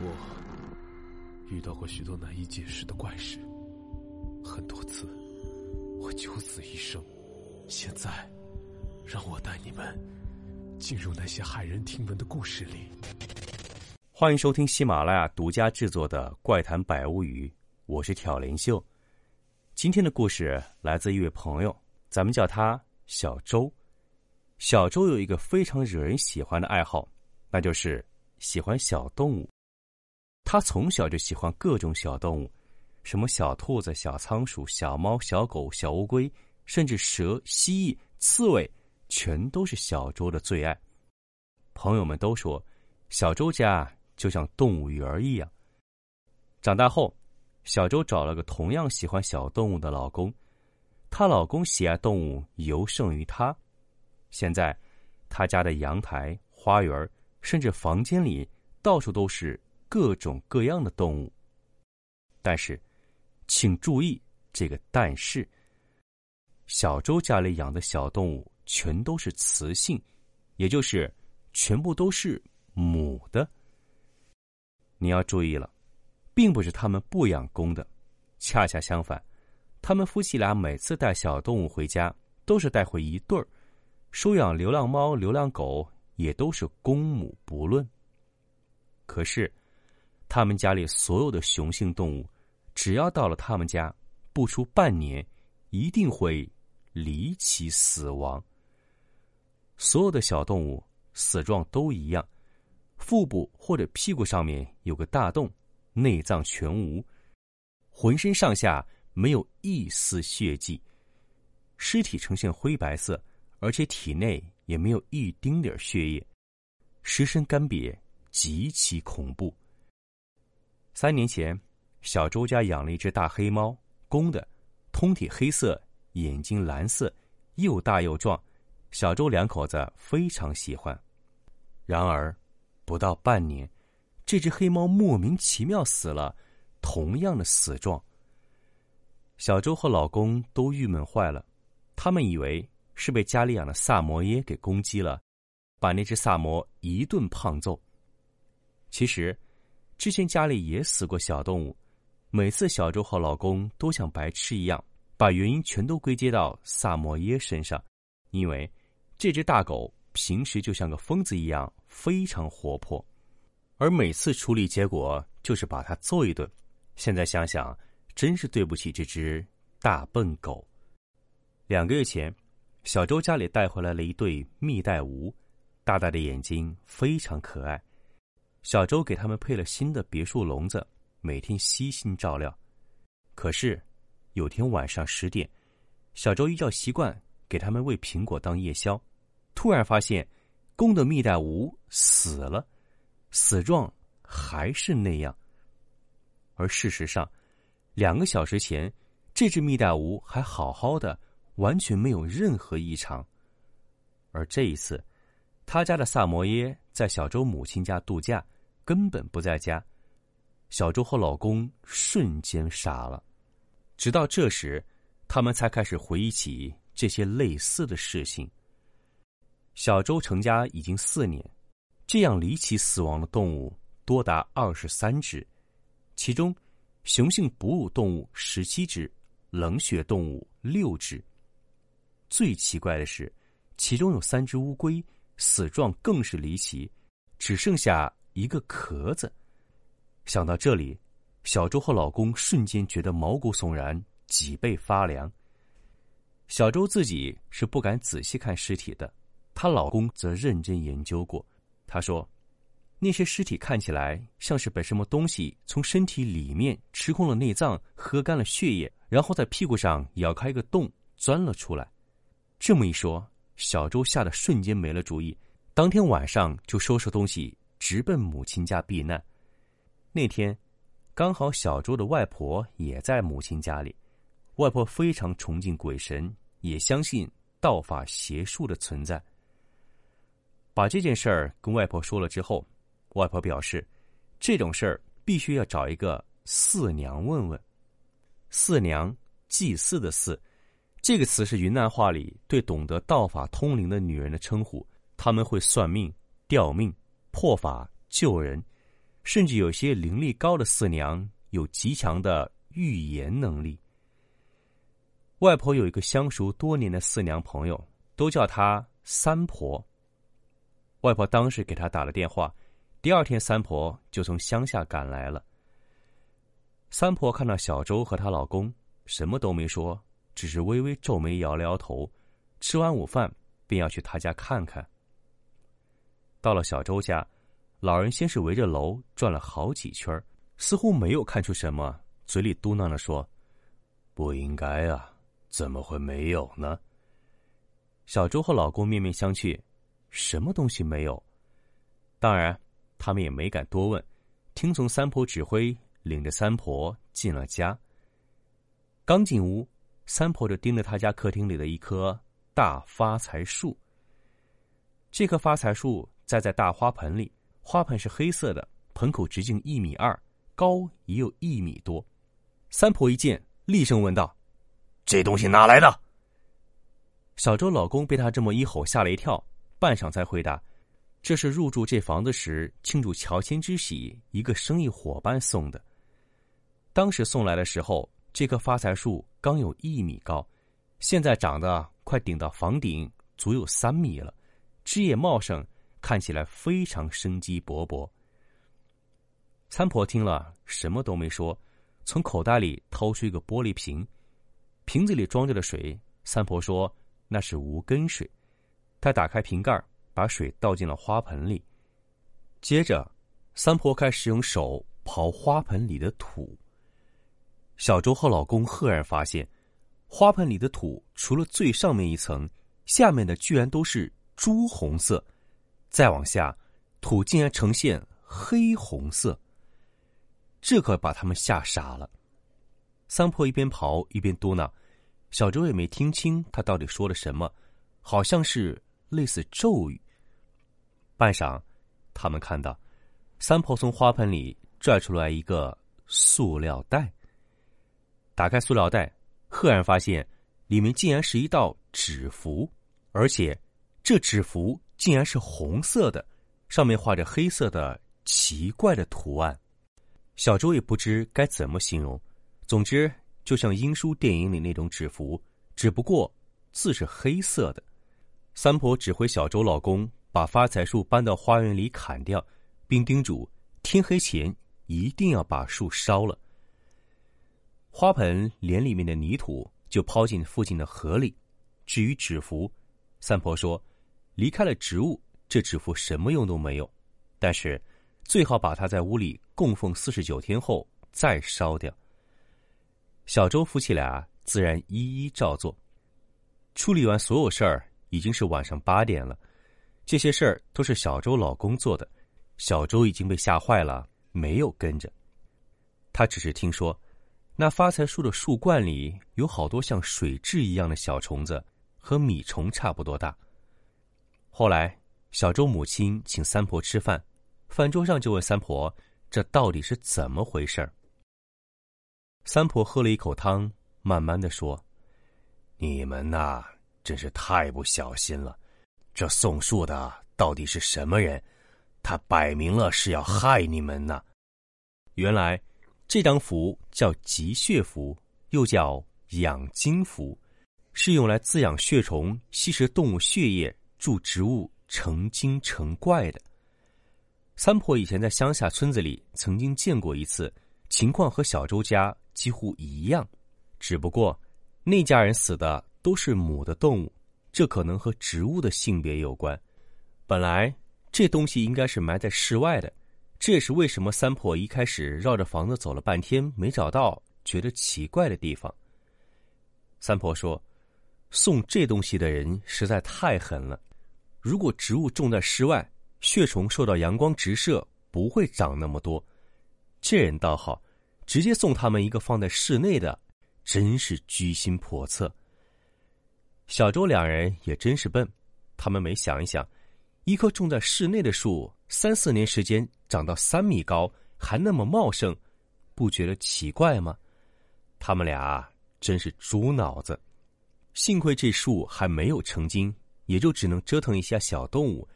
我遇到过许多难以解释的怪事，很多次我九死一生。现在，让我带你们进入那些骇人听闻的故事里。欢迎收听喜马拉雅独家制作的《怪谈百物语》，我是挑帘秀。今天的故事来自一位朋友，咱们叫他小周。小周有一个非常惹人喜欢的爱好，那就是喜欢小动物。他从小就喜欢各种小动物，什么小兔子、小仓鼠、小猫、小狗、小乌龟，甚至蛇、蜥蜴、刺猬，全都是小周的最爱。朋友们都说，小周家就像动物园一样。长大后，小周找了个同样喜欢小动物的老公，她老公喜爱动物尤胜于她。现在，他家的阳台、花园，甚至房间里，到处都是。各种各样的动物，但是，请注意这个但是。小周家里养的小动物全都是雌性，也就是全部都是母的。你要注意了，并不是他们不养公的，恰恰相反，他们夫妻俩每次带小动物回家都是带回一对儿，收养流浪猫、流浪狗也都是公母不论。可是。他们家里所有的雄性动物，只要到了他们家，不出半年，一定会离奇死亡。所有的小动物死状都一样，腹部或者屁股上面有个大洞，内脏全无，浑身上下没有一丝血迹，尸体呈现灰白色，而且体内也没有一丁点血液，尸身干瘪，极其恐怖。三年前，小周家养了一只大黑猫，公的，通体黑色，眼睛蓝色，又大又壮。小周两口子非常喜欢。然而，不到半年，这只黑猫莫名其妙死了，同样的死状。小周和老公都郁闷坏了，他们以为是被家里养的萨摩耶给攻击了，把那只萨摩一顿胖揍。其实。之前家里也死过小动物，每次小周和老公都像白痴一样，把原因全都归结到萨摩耶身上，因为这只大狗平时就像个疯子一样，非常活泼，而每次处理结果就是把它揍一顿。现在想想，真是对不起这只大笨狗。两个月前，小周家里带回来了一对蜜袋鼯，大大的眼睛，非常可爱。小周给他们配了新的别墅笼子，每天悉心照料。可是，有天晚上十点，小周依照习惯给他们喂苹果当夜宵，突然发现公的蜜袋鼯死了，死状还是那样。而事实上，两个小时前，这只蜜袋鼯还好好的，完全没有任何异常。而这一次，他家的萨摩耶在小周母亲家度假。根本不在家，小周和老公瞬间傻了。直到这时，他们才开始回忆起这些类似的事情。小周成家已经四年，这样离奇死亡的动物多达二十三只，其中雄性哺乳动物十七只，冷血动物六只。最奇怪的是，其中有三只乌龟死状更是离奇，只剩下。一个壳子，想到这里，小周和老公瞬间觉得毛骨悚然，脊背发凉。小周自己是不敢仔细看尸体的，她老公则认真研究过。他说：“那些尸体看起来像是被什么东西从身体里面吃空了内脏，喝干了血液，然后在屁股上咬开一个洞钻了出来。”这么一说，小周吓得瞬间没了主意，当天晚上就收拾东西。直奔母亲家避难。那天，刚好小周的外婆也在母亲家里。外婆非常崇敬鬼神，也相信道法邪术的存在。把这件事儿跟外婆说了之后，外婆表示，这种事儿必须要找一个四娘问问。四娘，祭祀的祀，这个词是云南话里对懂得道法通灵的女人的称呼。他们会算命、吊命。破法救人，甚至有些灵力高的四娘有极强的预言能力。外婆有一个相熟多年的四娘朋友，都叫她三婆。外婆当时给她打了电话，第二天三婆就从乡下赶来了。三婆看到小周和她老公，什么都没说，只是微微皱眉，摇了摇头。吃完午饭，便要去他家看看。到了小周家，老人先是围着楼转了好几圈，似乎没有看出什么，嘴里嘟囔着说：“不应该啊。”怎么会没有呢？小周和老公面面相觑，什么东西没有？当然，他们也没敢多问，听从三婆指挥，领着三婆进了家。刚进屋，三婆就盯着他家客厅里的一棵大发财树。这棵发财树栽在大花盆里，花盆是黑色的，盆口直径一米二，高也有一米多。三婆一见，厉声问道。这东西哪来的？小周老公被他这么一吼吓了一跳，半晌才回答：“这是入住这房子时庆祝乔迁之喜，一个生意伙伴送的。当时送来的时候，这棵发财树刚有一米高，现在长得快顶到房顶，足有三米了，枝叶茂盛，看起来非常生机勃勃。”三婆听了，什么都没说，从口袋里掏出一个玻璃瓶。瓶子里装着的水，三婆说那是无根水。她打开瓶盖，把水倒进了花盆里。接着，三婆开始用手刨花盆里的土。小周和老公赫然发现，花盆里的土除了最上面一层，下面的居然都是朱红色，再往下，土竟然呈现黑红色。这可把他们吓傻了。三婆一边刨一边嘟囔，小周也没听清他到底说了什么，好像是类似咒语。半晌，他们看到三婆从花盆里拽出来一个塑料袋。打开塑料袋，赫然发现里面竟然是一道纸符，而且这纸符竟然是红色的，上面画着黑色的奇怪的图案。小周也不知该怎么形容。总之，就像英叔电影里那种纸符，只不过字是黑色的。三婆指挥小周老公把发财树搬到花园里砍掉，并叮嘱天黑前一定要把树烧了。花盆连里面的泥土就抛进附近的河里。至于纸符，三婆说，离开了植物，这纸符什么用都没有。但是，最好把它在屋里供奉四十九天后再烧掉。小周夫妻俩自然一一照做。处理完所有事儿，已经是晚上八点了。这些事儿都是小周老公做的。小周已经被吓坏了，没有跟着。他只是听说，那发财树的树冠里有好多像水蛭一样的小虫子，和米虫差不多大。后来，小周母亲请三婆吃饭，饭桌上就问三婆：“这到底是怎么回事儿？”三婆喝了一口汤，慢慢的说：“你们呐，真是太不小心了。这送树的到底是什么人？他摆明了是要害你们呢。原来，这张符叫集血符，又叫养精符，是用来滋养血虫、吸食动物血液、助植物成精成怪的。三婆以前在乡下村子里曾经见过一次，情况和小周家。”几乎一样，只不过那家人死的都是母的动物，这可能和植物的性别有关。本来这东西应该是埋在室外的，这也是为什么三婆一开始绕着房子走了半天没找到，觉得奇怪的地方。三婆说：“送这东西的人实在太狠了。如果植物种在室外，血虫受到阳光直射不会长那么多。这人倒好。”直接送他们一个放在室内的，真是居心叵测。小周两人也真是笨，他们没想一想，一棵种在室内的树，三四年时间长到三米高，还那么茂盛，不觉得奇怪吗？他们俩真是猪脑子。幸亏这树还没有成精，也就只能折腾一下小动物，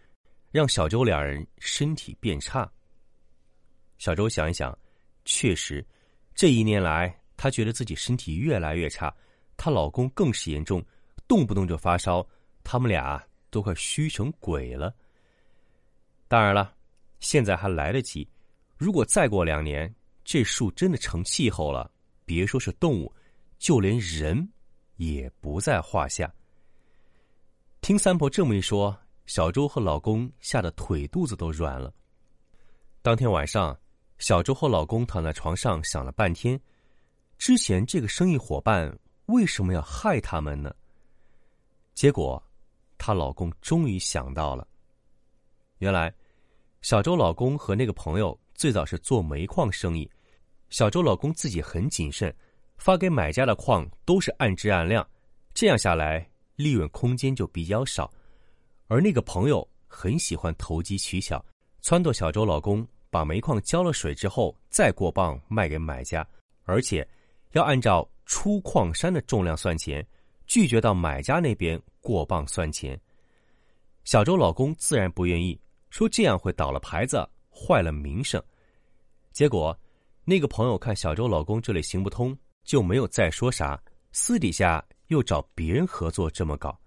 让小周两人身体变差。小周想一想，确实，这一年来，她觉得自己身体越来越差，她老公更是严重，动不动就发烧，他们俩都快虚成鬼了。当然了，现在还来得及。如果再过两年，这树真的成气候了，别说是动物，就连人也不在话下。听三婆这么一说，小周和老公吓得腿肚子都软了。当天晚上，小周和老公躺在床上想了半天，之前这个生意伙伴为什么要害他们呢？结果，她老公终于想到了。原来，小周老公和那个朋友最早是做煤矿生意，小周老公自己很谨慎，发给买家的矿都是按质按量，这样下来利润空间就比较少。而那个朋友很喜欢投机取巧。撺掇小周老公把煤矿浇了水之后再过磅卖给买家，而且要按照出矿山的重量算钱，拒绝到买家那边过磅算钱。小周老公自然不愿意，说这样会倒了牌子，坏了名声。结果那个朋友看小周老公这里行不通，就没有再说啥，私底下又找别人合作这么搞。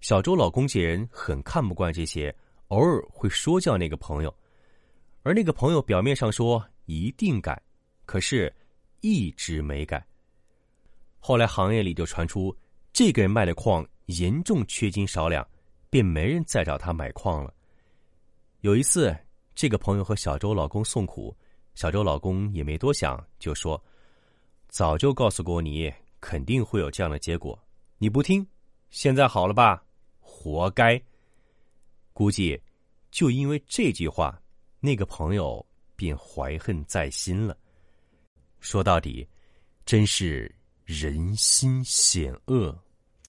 小周老公这人很看不惯这些。偶尔会说教那个朋友，而那个朋友表面上说一定改，可是一直没改。后来行业里就传出这个人卖的矿严重缺斤少两，便没人再找他买矿了。有一次，这个朋友和小周老公诉苦，小周老公也没多想，就说：“早就告诉过你，肯定会有这样的结果，你不听，现在好了吧？活该。”估计，就因为这句话，那个朋友便怀恨在心了。说到底，真是人心险恶。